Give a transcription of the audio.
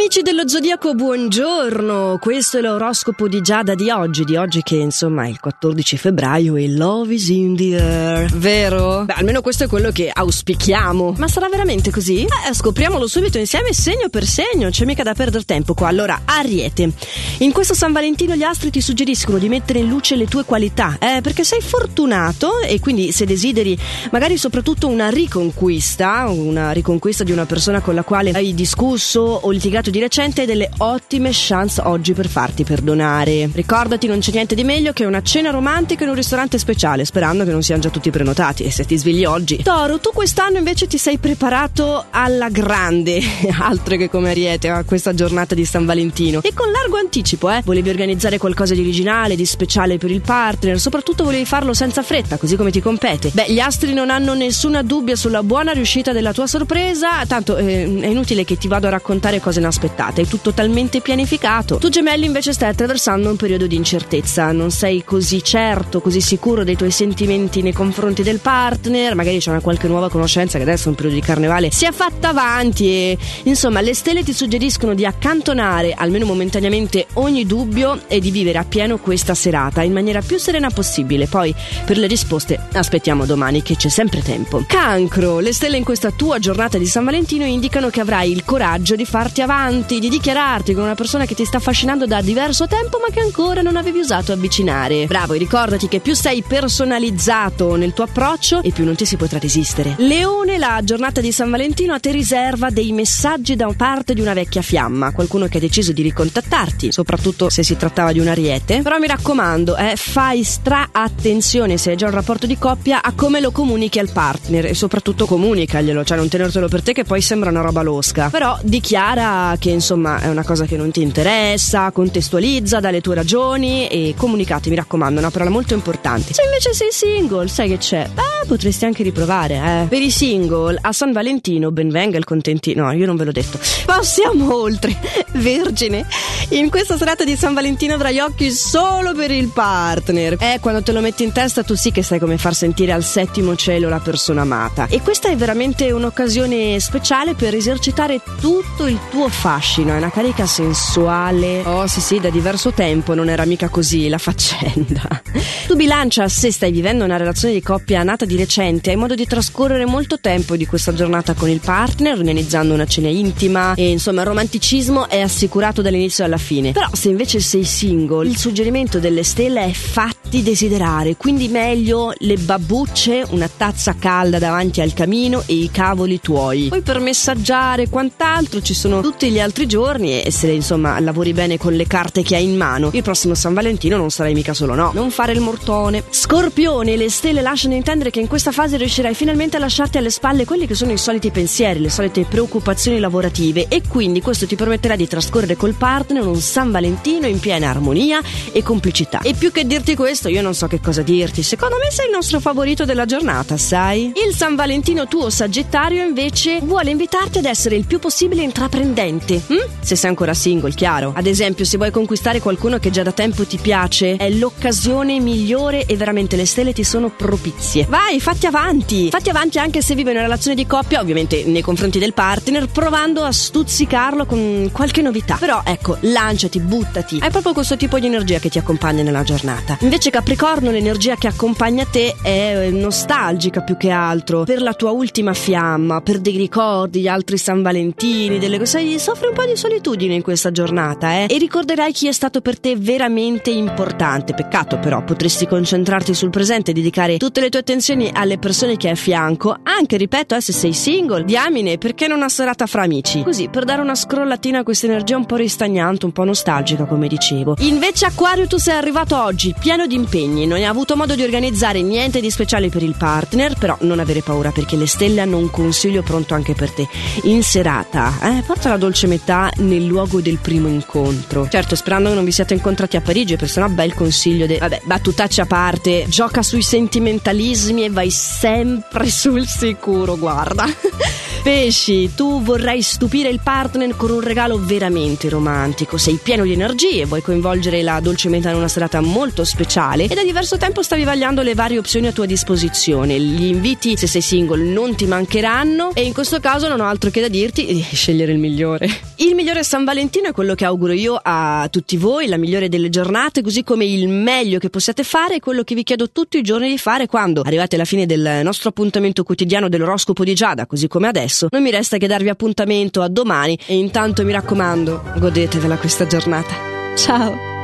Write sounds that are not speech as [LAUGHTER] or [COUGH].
Amici dello Zodiaco, buongiorno! Questo è l'oroscopo di Giada di oggi, di oggi che insomma è il 14 febbraio e Love is in the air. Vero? Beh, almeno questo è quello che auspichiamo. Ma sarà veramente così? Eh, scopriamolo subito insieme, segno per segno, c'è mica da perdere tempo qua. Allora, Ariete. In questo San Valentino gli astri ti suggeriscono di mettere in luce le tue qualità, eh, perché sei fortunato e quindi se desideri magari soprattutto una riconquista, una riconquista di una persona con la quale hai discusso o litigato di recente delle ottime chance oggi per farti perdonare. Ricordati, non c'è niente di meglio che una cena romantica in un ristorante speciale, sperando che non siano già tutti prenotati. E se ti svegli oggi. Toro, tu quest'anno invece ti sei preparato alla grande, [LAUGHS] altro che come Ariete, a questa giornata di San Valentino. E con largo anticipo, eh. Volevi organizzare qualcosa di originale, di speciale per il partner, soprattutto volevi farlo senza fretta, così come ti compete. Beh, gli astri non hanno nessuna dubbia sulla buona riuscita della tua sorpresa, tanto eh, è inutile che ti vado a raccontare cose inaspettate inaspettate, è tutto talmente pianificato. Tu gemelli invece stai attraversando un periodo di incertezza, non sei così certo, così sicuro dei tuoi sentimenti nei confronti del partner, magari c'è una qualche nuova conoscenza che adesso è un periodo di carnevale si è fatta avanti e insomma le stelle ti suggeriscono di accantonare almeno momentaneamente ogni dubbio e di vivere appieno questa serata in maniera più serena possibile. Poi per le risposte aspettiamo domani che c'è sempre tempo. Cancro, le stelle in questa tua giornata di San Valentino indicano che avrai il coraggio di farti avanti avanti, di dichiararti con una persona che ti sta affascinando da diverso tempo ma che ancora non avevi usato avvicinare. Bravo, e ricordati che più sei personalizzato nel tuo approccio e più non ti si potrà resistere. Leone, la giornata di San Valentino a te riserva dei messaggi da parte di una vecchia fiamma, qualcuno che ha deciso di ricontattarti, soprattutto se si trattava di un ariete. Però mi raccomando, eh, fai stra attenzione se hai già un rapporto di coppia a come lo comunichi al partner e soprattutto comunicaglielo, cioè non tenertelo per te che poi sembra una roba losca. Però dichiara che insomma è una cosa che non ti interessa, contestualizza dalle tue ragioni e comunicate, mi raccomando, è una parola molto importante. Se invece sei single, sai che c'è? Beh, potresti anche riprovare, eh. Per i single, a San Valentino, ben venga il contentino. No, io non ve l'ho detto. Passiamo oltre. [LAUGHS] Vergine, in questa serata di San Valentino avrai occhi solo per il partner. Eh, quando te lo metti in testa tu sì che sai come far sentire al settimo cielo la persona amata. E questa è veramente un'occasione speciale per esercitare tutto il tuo fascino, è una carica sensuale. Oh sì sì, da diverso tempo non era mica così la faccenda. [LAUGHS] Tu bilancia se stai vivendo una relazione di coppia nata di recente, hai modo di trascorrere molto tempo di questa giornata con il partner, organizzando una cena intima e insomma il romanticismo è assicurato dall'inizio alla fine. Però se invece sei single, il suggerimento delle stelle è fatti desiderare, quindi meglio le babbucce, una tazza calda davanti al camino e i cavoli tuoi. Poi per messaggiare quant'altro ci sono tutti gli altri giorni e se insomma lavori bene con le carte che hai in mano, il prossimo San Valentino non sarai mica solo no. Non fare il mortone. Scorpione, le stelle lasciano intendere che in questa fase riuscirai finalmente a lasciarti alle spalle quelli che sono i soliti pensieri, le solite preoccupazioni lavorative e quindi questo ti permetterà di trascorrere col partner un San Valentino in piena armonia e complicità. E più che dirti questo, io non so che cosa dirti. Secondo me sei il nostro favorito della giornata, sai? Il San Valentino tuo Sagittario invece vuole invitarti ad essere il più possibile intraprendente. Hm? Se sei ancora single, chiaro. Ad esempio, se vuoi conquistare qualcuno che già da tempo ti piace, è l'occasione migliore e veramente le stelle ti sono propizie. Vai, fatti avanti! Fatti avanti anche se vivi una relazione di coppia, ovviamente nei confronti del partner, provando a stuzzicarlo con qualche novità. Però ecco, lanciati, buttati. Hai proprio questo tipo di energia che ti accompagna nella giornata. Invece Capricorno, l'energia che accompagna te è eh, nostalgica più che altro per la tua ultima fiamma, per dei ricordi, gli altri San Valentini, delle cose. Soffri un po' di solitudine in questa giornata, eh? E ricorderai chi è stato per te veramente importante. Peccato però, potresti concentrarti sul presente e dedicare tutte le tue attenzioni alle persone che hai a fianco, anche, ripeto, eh, se sei single, diamine, perché non una serata fra amici? Così, per dare una scrollatina a questa energia un po' ristagnante, un po' nostalgica, come dicevo. Invece Aquario tu sei arrivato oggi, pieno di impegni, non hai avuto modo di organizzare niente di speciale per il partner, però non avere paura perché le stelle hanno un consiglio pronto anche per te. In serata, eh, porta la dolce metà nel luogo del primo incontro. Certo, sperando che non vi siate incontrati a Parigi, perché sennò bel consiglio di... Vabbè, battutaccia a parte, gioca sui sentimentalismi e vai sempre sul sicuro, guarda. [LAUGHS] Pesci, tu vorrai stupire il partner con un regalo veramente romantico. Sei pieno di energie, vuoi coinvolgere la dolce dolcemente in una serata molto speciale e da diverso tempo stavi vagliando le varie opzioni a tua disposizione. Gli inviti, se sei single, non ti mancheranno e in questo caso non ho altro che da dirti di scegliere il migliore. Il migliore San Valentino è quello che auguro io a tutti voi, la migliore delle giornate, così come il meglio che possiate fare è quello che vi chiedo tutti i giorni di fare quando arrivate alla fine del nostro appuntamento quotidiano dell'oroscopo di Giada, così come adesso adesso. Non mi resta che darvi appuntamento a domani e intanto mi raccomando, godetevela questa giornata. Ciao!